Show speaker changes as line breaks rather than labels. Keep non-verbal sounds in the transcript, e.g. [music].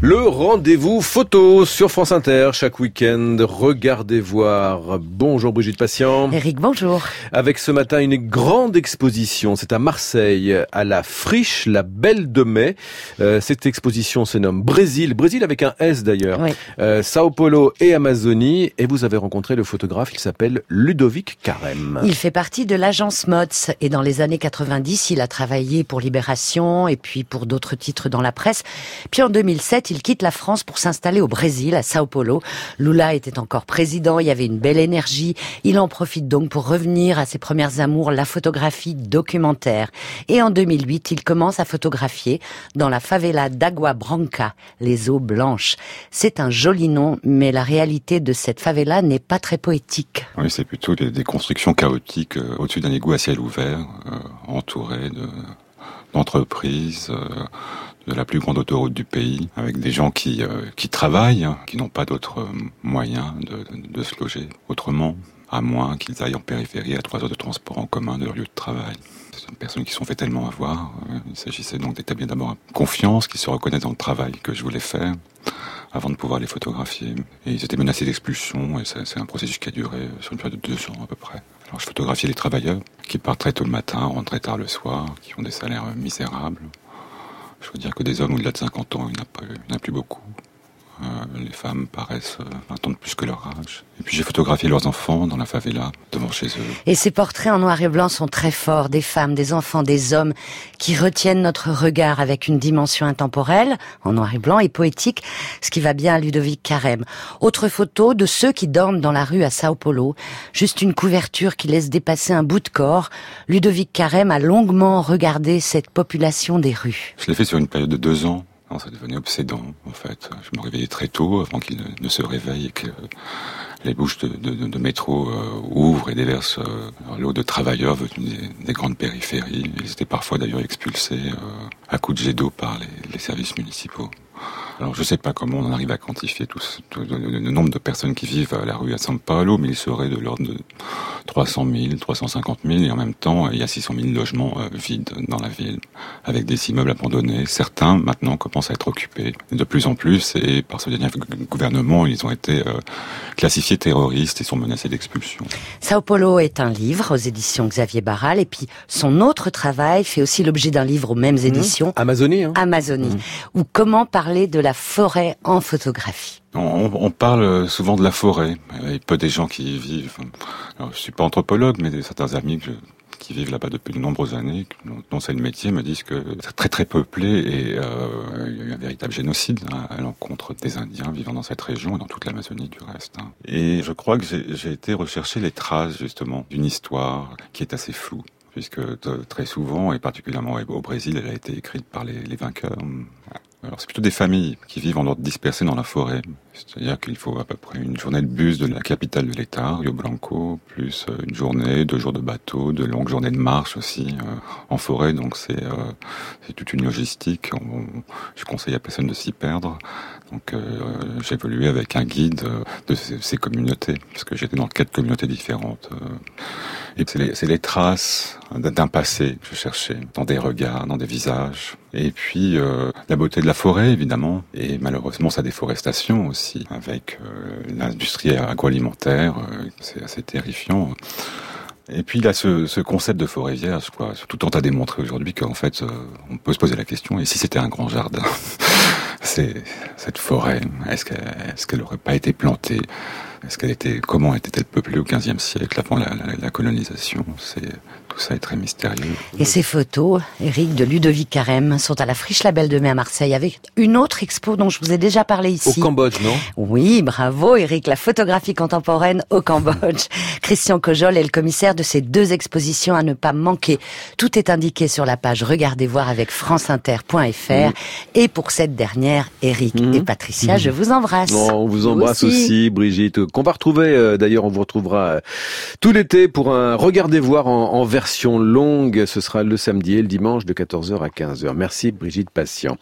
Le rendez-vous photo sur France Inter chaque week-end. Regardez voir. Bonjour Brigitte Patient.
Eric, bonjour.
Avec ce matin une grande exposition. C'est à Marseille, à la Friche, la Belle de Mai. Euh, cette exposition se nomme Brésil. Brésil avec un S d'ailleurs. Euh, Sao Paulo et Amazonie. Et vous avez rencontré le photographe. Il s'appelle Ludovic Carême.
Il fait partie de l'agence MODS. Et dans les années 90, il a travaillé pour Libération et puis pour d'autres titres dans la presse. Puis en 2007, il quitte la France pour s'installer au Brésil, à Sao Paulo. Lula était encore président, il y avait une belle énergie. Il en profite donc pour revenir à ses premières amours, la photographie documentaire. Et en 2008, il commence à photographier dans la favela d'Agua Branca, les eaux blanches. C'est un joli nom, mais la réalité de cette favela n'est pas très poétique.
Oui, c'est plutôt des, constructions chaotiques euh, au-dessus d'un égout à ciel ouvert, euh, entouré d'entreprises. Euh, de la plus grande autoroute du pays, avec des gens qui, euh, qui travaillent, qui n'ont pas d'autres euh, moyens de, de, se loger autrement, à moins qu'ils aillent en périphérie à trois heures de transport en commun de leur lieu de travail. Des personnes qui sont fait tellement avoir. Euh, il s'agissait donc d'établir d'abord confiance, qui se reconnaissent dans le travail que je voulais faire avant de pouvoir les photographier. Et ils étaient menacés d'expulsion, et c'est un processus qui a duré sur une période de deux ans à peu près. Alors je photographiais les travailleurs qui partent très tôt le matin, rentrent très tard le soir, qui ont des salaires misérables. Je veux dire que des hommes au-delà de 50 ans, il n'y en a plus beaucoup. Euh, les femmes paraissent 20 euh, ans de plus que leur âge. Et puis j'ai photographié leurs enfants dans la favela, devant chez eux.
Et ces portraits en noir et blanc sont très forts, des femmes, des enfants, des hommes, qui retiennent notre regard avec une dimension intemporelle, en noir et blanc, et poétique, ce qui va bien à Ludovic Carême. Autre photo de ceux qui dorment dans la rue à Sao Paulo, juste une couverture qui laisse dépasser un bout de corps. Ludovic Carême a longuement regardé cette population des rues.
Je l'ai fait sur une période de deux ans. Non, ça devenait obsédant, en fait. Je me réveillais très tôt, avant qu'il ne, se réveille et que les bouches de, métro euh, ouvrent et déversent euh, l'eau de travailleurs venus des, grandes périphéries. Ils étaient parfois d'ailleurs expulsés euh, à coups de jet d'eau par les, services municipaux. Alors je ne sais pas comment on arrive à quantifier tout, le, nombre de personnes qui vivent à la rue à São Paulo, mais il serait de l'ordre de 300 000, 350 000, et en même temps il y a 600 000 logements euh, vides dans la ville, avec des immeubles abandonnés. Certains maintenant commencent à être occupés de plus en plus, et par ce dernier gouvernement, ils ont été euh, classifiés terroristes et sont menacés d'expulsion.
Sao Paulo est un livre aux éditions Xavier Barral, et puis son autre travail fait aussi l'objet d'un livre aux mêmes mmh. éditions.
Amazonie. Hein.
Amazonie. Mmh. Ou comment parler de la forêt en photographie
on, parle souvent de la forêt. A peu des gens qui y vivent. Alors, je suis pas anthropologue, mais certains amis qui vivent là-bas depuis de nombreuses années, dont c'est le métier, me disent que c'est très très peuplé et euh, il y a eu un véritable génocide hein, à l'encontre des Indiens vivant dans cette région et dans toute l'Amazonie du reste. Hein. Et je crois que j'ai été rechercher les traces justement d'une histoire qui est assez floue puisque très souvent, et particulièrement au Brésil, elle a été écrite par les vainqueurs alors c'est plutôt des familles qui vivent en ordre dispersé dans la forêt. C'est-à-dire qu'il faut à peu près une journée de bus de la capitale de l'État, Rio Blanco, plus euh, une journée, deux jours de bateau, de longues journées de marche aussi euh, en forêt. Donc c'est euh, toute une logistique. je conseille à personne de s'y perdre. Donc j'ai évolué avec un guide de ces, communautés, parce que j'étais dans quatre communautés différentes. Et c'est les, traces d'un passé que je cherchais, dans des regards, dans des visages. Et puis la beauté de la forêt, évidemment, et malheureusement sa déforestation aussi avec euh, l'industrie agroalimentaire, euh, c'est assez terrifiant. Et puis là, ce, ce concept de forêt vierge, quoi, tout en à démontrer aujourd'hui qu'en fait, euh, on peut se poser la question, et si c'était un grand jardin, [laughs] cette forêt, est-ce qu'elle est qu'elle aurait pas été plantée? Est-ce qu'elle était, comment était-elle peuplée au XVe siècle avant la, la, la colonisation? C'est ça est très mystérieux.
Et ces photos, Eric, de Ludovic Carême, sont à la Friche Label de Mai à Marseille, avec une autre expo dont je vous ai déjà parlé ici.
Au Cambodge, non?
Oui, bravo Eric, la photographie contemporaine au Cambodge. [laughs] Christian Cojol est le commissaire de ces deux expositions à ne pas manquer. Tout est indiqué sur la page Regardez voir avec franceinter.fr. Et pour cette dernière, Eric mmh. et Patricia, mmh. je vous embrasse.
on vous embrasse aussi. Brigitte, qu'on va retrouver, euh, d'ailleurs on vous retrouvera euh, tout l'été pour un Regardez voir en, en version longue. Ce sera le samedi et le dimanche de 14h à 15h. Merci Brigitte Patient.